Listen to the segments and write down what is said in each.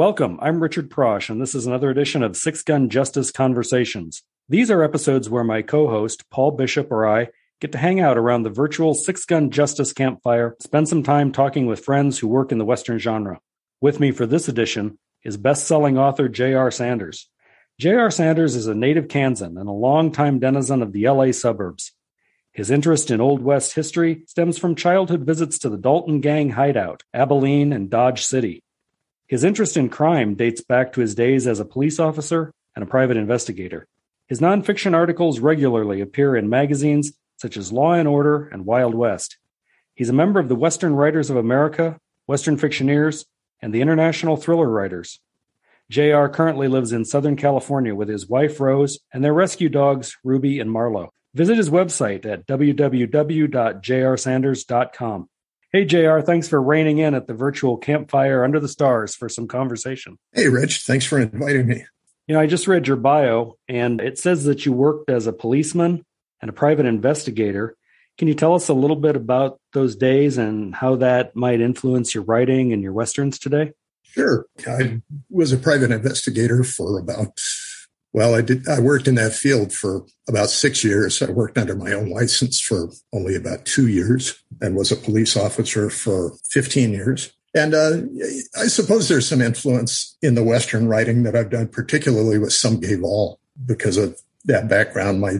Welcome. I'm Richard Prosch, and this is another edition of Six Gun Justice Conversations. These are episodes where my co host, Paul Bishop, or I get to hang out around the virtual Six Gun Justice campfire, spend some time talking with friends who work in the Western genre. With me for this edition is best selling author J.R. Sanders. J.R. Sanders is a native Kansan and a longtime denizen of the LA suburbs. His interest in Old West history stems from childhood visits to the Dalton Gang hideout, Abilene, and Dodge City. His interest in crime dates back to his days as a police officer and a private investigator. His nonfiction articles regularly appear in magazines such as Law and Order and Wild West. He's a member of the Western Writers of America, Western Fictioneers, and the International Thriller Writers. JR currently lives in Southern California with his wife Rose and their rescue dogs Ruby and Marlowe. Visit his website at www.jrsanders.com. Hey, JR, thanks for reining in at the virtual campfire under the stars for some conversation. Hey, Rich, thanks for inviting me. You know, I just read your bio and it says that you worked as a policeman and a private investigator. Can you tell us a little bit about those days and how that might influence your writing and your Westerns today? Sure. I was a private investigator for about well, I did. I worked in that field for about six years. I worked under my own license for only about two years and was a police officer for 15 years. And uh, I suppose there's some influence in the Western writing that I've done, particularly with Some Gave All, because of that background. My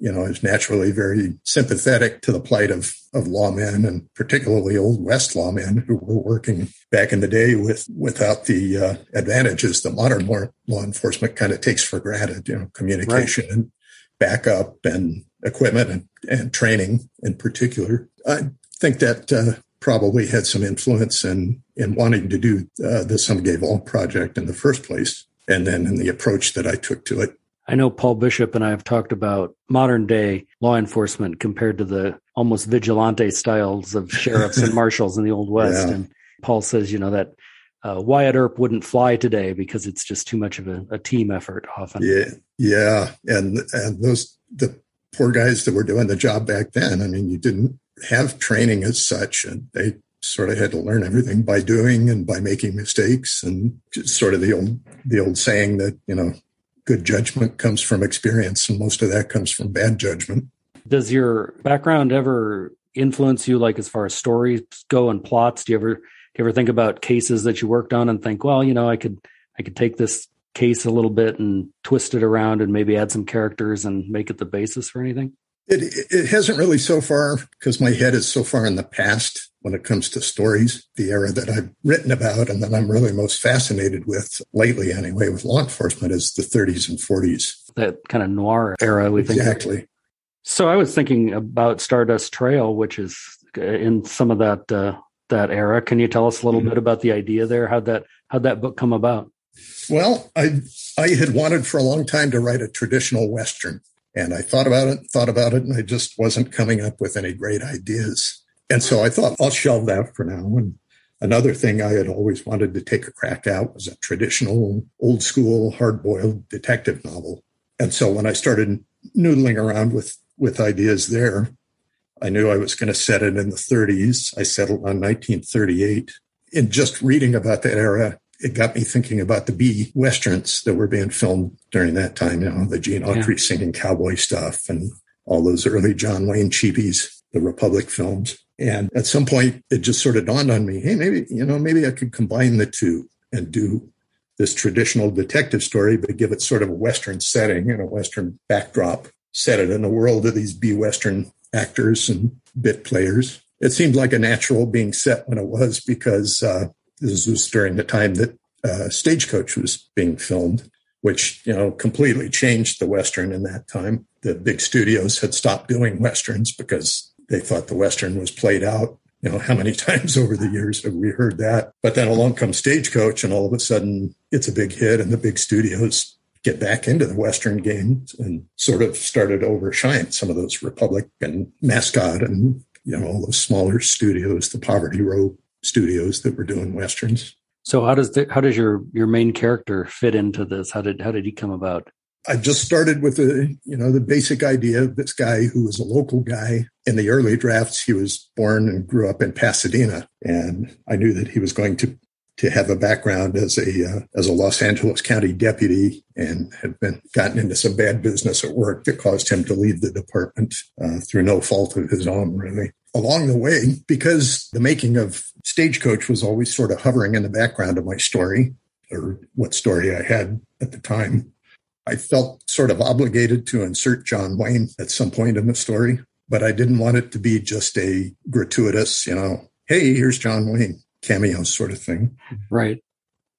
you know, is naturally very sympathetic to the plight of, of lawmen and particularly old West lawmen who were working back in the day with without the uh, advantages that modern law, law enforcement kind of takes for granted, you know, communication right. and backup and equipment and, and training in particular. I think that uh, probably had some influence in, in wanting to do uh, the Some Gave All project in the first place. And then in the approach that I took to it. I know Paul Bishop and I have talked about modern day law enforcement compared to the almost vigilante styles of sheriffs and marshals in the Old West. Yeah. And Paul says, you know, that uh, Wyatt Earp wouldn't fly today because it's just too much of a, a, team effort often. Yeah. Yeah. And, and those, the poor guys that were doing the job back then, I mean, you didn't have training as such and they sort of had to learn everything by doing and by making mistakes and sort of the old, the old saying that, you know, good judgment comes from experience, and most of that comes from bad judgment. Does your background ever influence you, like as far as stories go and plots? Do you ever do you ever think about cases that you worked on and think, well, you know, I could I could take this case a little bit and twist it around and maybe add some characters and make it the basis for anything? It, it hasn't really so far because my head is so far in the past when it comes to stories. The era that I've written about and that I'm really most fascinated with lately, anyway, with law enforcement is the 30s and 40s. That kind of noir era, we exactly. think. Exactly. So I was thinking about Stardust Trail, which is in some of that uh, that era. Can you tell us a little mm-hmm. bit about the idea there? How'd that how'd that book come about? Well, I I had wanted for a long time to write a traditional western, and I thought about it, thought about it, and I just wasn't coming up with any great ideas. And so I thought I'll shelve that for now. And another thing I had always wanted to take a crack at was a traditional, old school, hard boiled detective novel. And so when I started noodling around with, with ideas there, I knew I was going to set it in the 30s. I settled on 1938. In just reading about that era, it got me thinking about the B westerns that were being filmed during that time. You know, the Gene Autry yeah. singing cowboy stuff and all those early John Wayne cheapies, the Republic films. And at some point, it just sort of dawned on me, hey, maybe, you know, maybe I could combine the two and do this traditional detective story, but give it sort of a Western setting and a Western backdrop, set it in the world of these B Western actors and bit players. It seemed like a natural being set when it was because uh, this was during the time that uh, Stagecoach was being filmed, which you know completely changed the western in that time. The big studios had stopped doing westerns because they thought the western was played out. You know how many times over the years have we heard that? But then along comes Stagecoach, and all of a sudden it's a big hit, and the big studios get back into the Western games and sort of started overshine some of those Republic and Mascot and you know all those smaller studios, the Poverty Row studios that were doing westerns. So how does the, how does your your main character fit into this? How did how did he come about? I just started with the you know the basic idea of this guy who was a local guy. In the early drafts, he was born and grew up in Pasadena, and I knew that he was going to to have a background as a uh, as a Los Angeles County deputy and had been gotten into some bad business at work that caused him to leave the department uh, through no fault of his own, really. Along the way, because the making of Stagecoach was always sort of hovering in the background of my story, or what story I had at the time, I felt sort of obligated to insert John Wayne at some point in the story, but I didn't want it to be just a gratuitous, you know, hey, here's John Wayne cameo sort of thing. Right.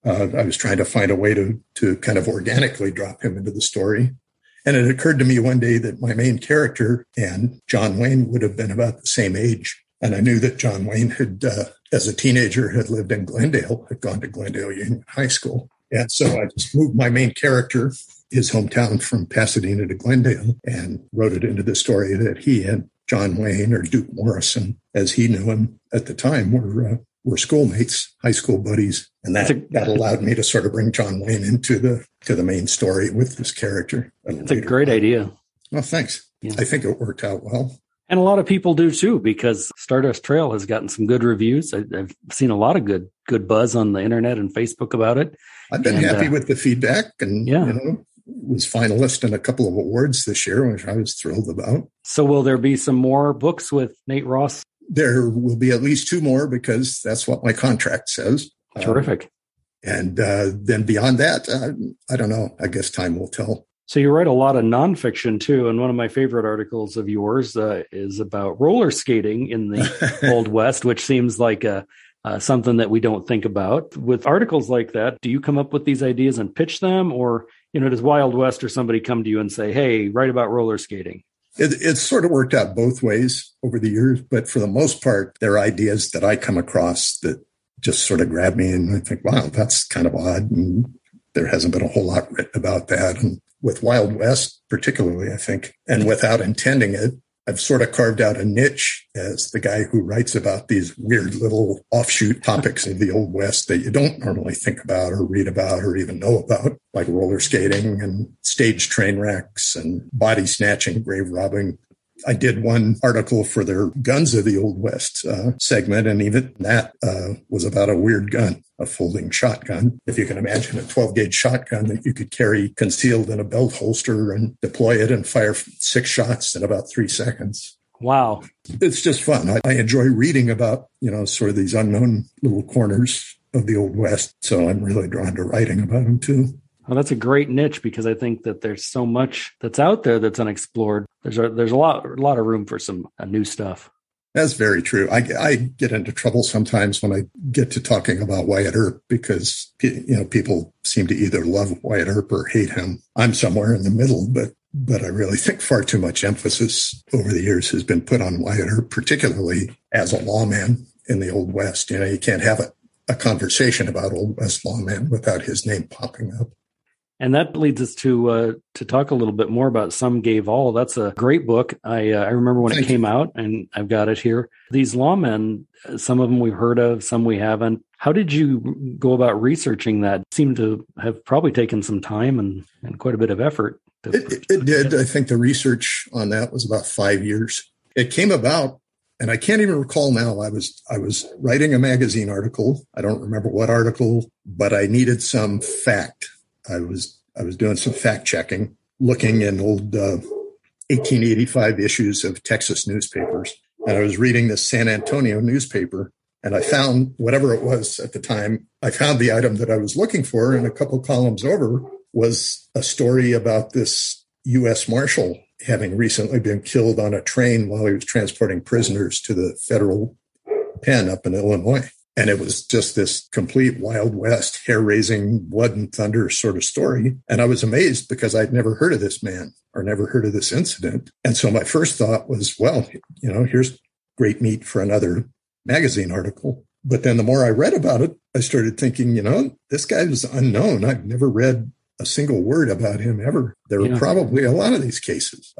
Uh, I was trying to find a way to to kind of organically drop him into the story. And it occurred to me one day that my main character and John Wayne would have been about the same age. And I knew that John Wayne had, uh, as a teenager, had lived in Glendale, had gone to Glendale Union High School. And so I just moved my main character his hometown from Pasadena to Glendale and wrote it into the story that he and John Wayne or Duke Morrison, as he knew him at the time, were uh, were schoolmates, high school buddies, and that a, that allowed me to sort of bring John Wayne into the to the main story with this character. It's a great idea. Well, thanks. Yeah. I think it worked out well. And a lot of people do too, because Stardust Trail has gotten some good reviews. I, have seen a lot of good good buzz on the internet and Facebook about it. I've been and, happy uh, with the feedback, and yeah. you know, was finalist in a couple of awards this year, which I was thrilled about. So, will there be some more books with Nate Ross? There will be at least two more because that's what my contract says. Terrific. Um, and uh, then beyond that, uh, I don't know. I guess time will tell. So you write a lot of nonfiction too, and one of my favorite articles of yours uh, is about roller skating in the Old West, which seems like a uh, something that we don't think about. With articles like that, do you come up with these ideas and pitch them, or you know, does Wild West or somebody come to you and say, "Hey, write about roller skating"? It, it's sort of worked out both ways over the years, but for the most part, there are ideas that I come across that just sort of grab me, and I think, "Wow, that's kind of odd." And there hasn't been a whole lot written about that. And with Wild West, particularly, I think, and without intending it, I've sort of carved out a niche as the guy who writes about these weird little offshoot topics of the Old West that you don't normally think about or read about or even know about, like roller skating and stage train wrecks and body snatching, grave robbing, I did one article for their Guns of the Old West uh, segment, and even that uh, was about a weird gun, a folding shotgun. If you can imagine a 12 gauge shotgun that you could carry concealed in a belt holster and deploy it and fire six shots in about three seconds. Wow. It's just fun. I, I enjoy reading about, you know, sort of these unknown little corners of the Old West. So I'm really drawn to writing about them too. Well, that's a great niche because I think that there's so much that's out there that's unexplored. There's a, there's a lot a lot of room for some uh, new stuff. That's very true. I, I get into trouble sometimes when I get to talking about Wyatt Earp because you know people seem to either love Wyatt Earp or hate him. I'm somewhere in the middle, but but I really think far too much emphasis over the years has been put on Wyatt Earp, particularly as a lawman in the Old West. You know, you can't have a, a conversation about Old West lawman without his name popping up. And that leads us to uh, to talk a little bit more about Some Gave All. That's a great book. I uh, I remember when Thank it came you. out, and I've got it here. These lawmen, some of them we've heard of, some we haven't. How did you go about researching that? Seemed to have probably taken some time and, and quite a bit of effort. To, it, it, it did. I think the research on that was about five years. It came about and I can't even recall now. I was I was writing a magazine article. I don't remember what article, but I needed some fact I was I was doing some fact checking, looking in old uh, 1885 issues of Texas newspapers, and I was reading the San Antonio newspaper, and I found whatever it was at the time. I found the item that I was looking for, and a couple columns over was a story about this U.S. Marshal having recently been killed on a train while he was transporting prisoners to the federal pen up in Illinois. And it was just this complete Wild West, hair raising, blood and thunder sort of story. And I was amazed because I'd never heard of this man or never heard of this incident. And so my first thought was, well, you know, here's great meat for another magazine article. But then the more I read about it, I started thinking, you know, this guy was unknown. I've never read a single word about him ever. There were yeah. probably a lot of these cases,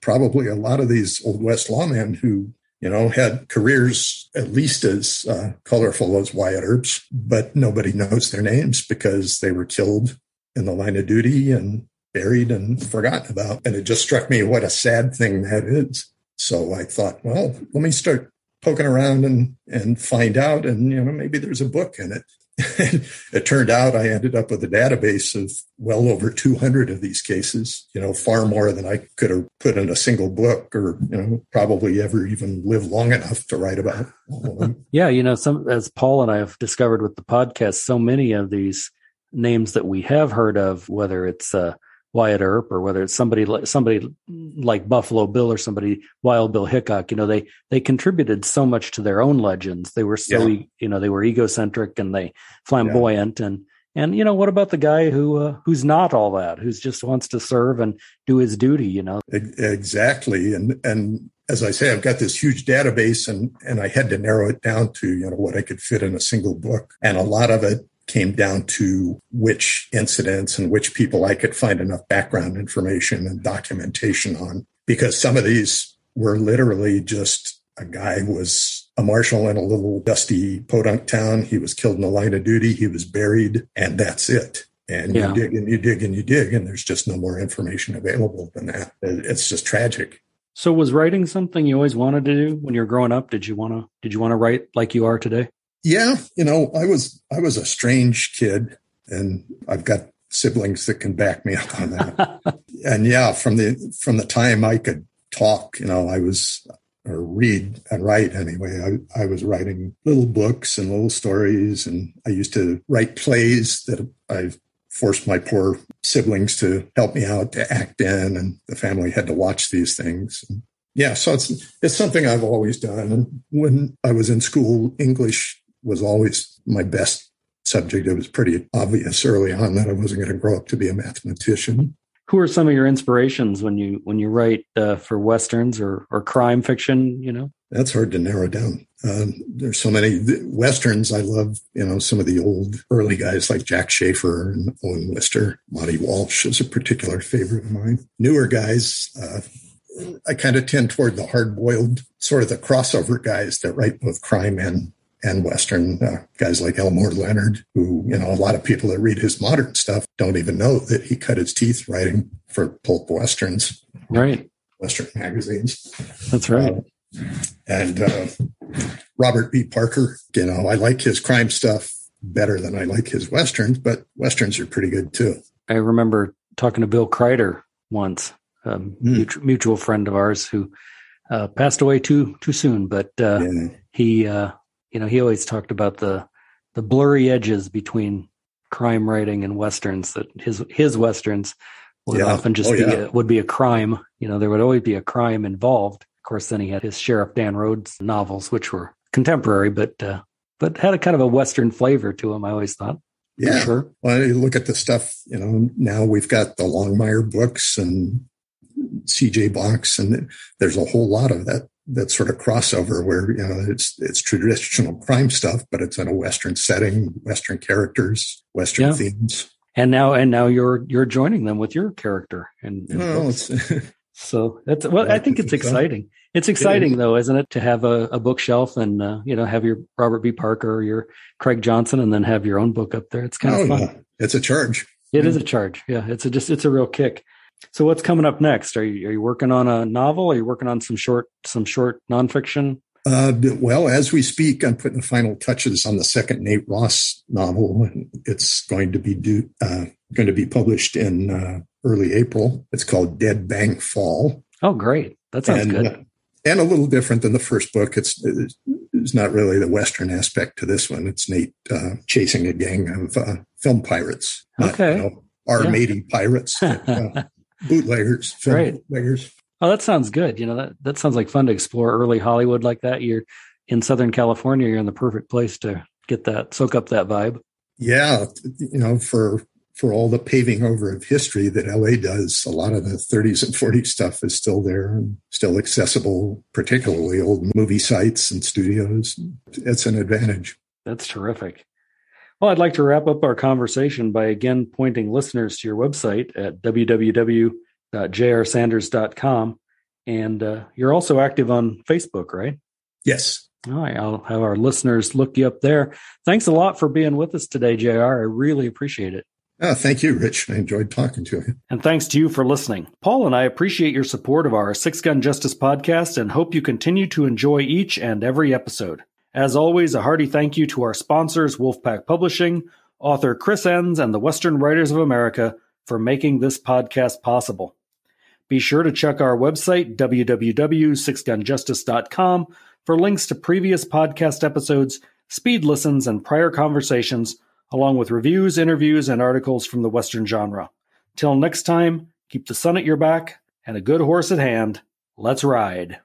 probably a lot of these Old West lawmen who you know, had careers at least as uh, colorful as Wyatt Earp's, but nobody knows their names because they were killed in the line of duty and buried and forgotten about. And it just struck me what a sad thing that is. So I thought, well, let me start poking around and and find out, and you know, maybe there's a book in it. it turned out I ended up with a database of well over 200 of these cases, you know, far more than I could have put in a single book or, you know, probably ever even live long enough to write about. yeah. You know, some, as Paul and I have discovered with the podcast, so many of these names that we have heard of, whether it's, uh, Wyatt Earp or whether it's somebody like somebody like Buffalo Bill or somebody Wild Bill Hickok, you know, they they contributed so much to their own legends. They were so yeah. you know they were egocentric and they flamboyant yeah. and and you know what about the guy who uh, who's not all that, who's just wants to serve and do his duty, you know? Exactly, and and as I say, I've got this huge database, and and I had to narrow it down to you know what I could fit in a single book, and a lot of it came down to which incidents and which people I could find enough background information and documentation on. Because some of these were literally just a guy was a marshal in a little dusty podunk town. He was killed in the line of duty. He was buried, and that's it. And yeah. you dig and you dig and you dig, and there's just no more information available than that. It's just tragic. So, was writing something you always wanted to do when you were growing up? Did you want to? Did you want to write like you are today? Yeah, you know, I was I was a strange kid, and I've got siblings that can back me up on that. and yeah, from the from the time I could talk, you know, I was or read and write anyway. I, I was writing little books and little stories, and I used to write plays that I forced my poor siblings to help me out to act in, and the family had to watch these things. And yeah, so it's it's something I've always done. And when I was in school, English was always my best subject. It was pretty obvious early on that I wasn't going to grow up to be a mathematician. Who are some of your inspirations when you when you write uh, for westerns or or crime fiction? You know, that's hard to narrow down. Um, there's so many westerns. I love, you know, some of the old early guys like Jack Schaefer and Owen Wister. Monte Walsh is a particular favorite of mine. Newer guys, uh, I kind of tend toward the hard boiled, sort of the crossover guys that write both crime and and Western uh, guys like Elmore Leonard, who, you know, a lot of people that read his modern stuff don't even know that he cut his teeth writing for pulp Westerns. Right. Western magazines. That's right. Uh, and uh, Robert B. Parker, you know, I like his crime stuff better than I like his Westerns, but Westerns are pretty good too. I remember talking to Bill Crider once, a mm. mutual, friend of ours who uh, passed away too too soon, but uh, yeah. he uh, you know, he always talked about the the blurry edges between crime writing and westerns. That his his westerns would yeah. often just oh, be yeah. a, would be a crime. You know, there would always be a crime involved. Of course, then he had his Sheriff Dan Rhodes novels, which were contemporary, but uh, but had a kind of a western flavor to them. I always thought. Yeah, sure. Well, you look at the stuff. You know, now we've got the Longmire books and C.J. Box, and there's a whole lot of that that sort of crossover where you know it's it's traditional crime stuff, but it's in a Western setting, Western characters, Western yeah. themes. And now, and now you're you're joining them with your character, and, well, so that's well. I think it's exciting. It's exciting though, isn't it, to have a, a bookshelf and uh, you know have your Robert B. Parker or your Craig Johnson, and then have your own book up there. It's kind oh, of fun. Yeah. It's a charge. It is a charge. Yeah, it's a just it's a real kick. So what's coming up next? Are you are you working on a novel? Are you working on some short some short nonfiction? Uh, well, as we speak, I'm putting the final touches on the second Nate Ross novel. It's going to be due, uh, going to be published in uh, early April. It's called Dead Bank Fall. Oh, great! That sounds and, good. Uh, and a little different than the first book. It's it's not really the Western aspect to this one. It's Nate uh, chasing a gang of uh, film pirates. Not, okay. You know, armady yeah. pirates. That, bootleggers, right. bootleggers. Oh, that sounds good. You know, that, that sounds like fun to explore early Hollywood like that. You're in Southern California, you're in the perfect place to get that, soak up that vibe. Yeah. You know, for, for all the paving over of history that LA does, a lot of the 30s and 40s stuff is still there and still accessible, particularly old movie sites and studios. It's an advantage. That's terrific. Well, I'd like to wrap up our conversation by again pointing listeners to your website at www.jrsanders.com. And uh, you're also active on Facebook, right? Yes. All right. I'll have our listeners look you up there. Thanks a lot for being with us today, JR. I really appreciate it. Oh, thank you, Rich. I enjoyed talking to you. And thanks to you for listening. Paul and I appreciate your support of our Six Gun Justice podcast and hope you continue to enjoy each and every episode. As always, a hearty thank you to our sponsors, Wolfpack Publishing, author Chris Enss, and the Western Writers of America for making this podcast possible. Be sure to check our website, www.sixgunjustice.com, for links to previous podcast episodes, speed listens, and prior conversations, along with reviews, interviews, and articles from the Western genre. Till next time, keep the sun at your back and a good horse at hand. Let's ride.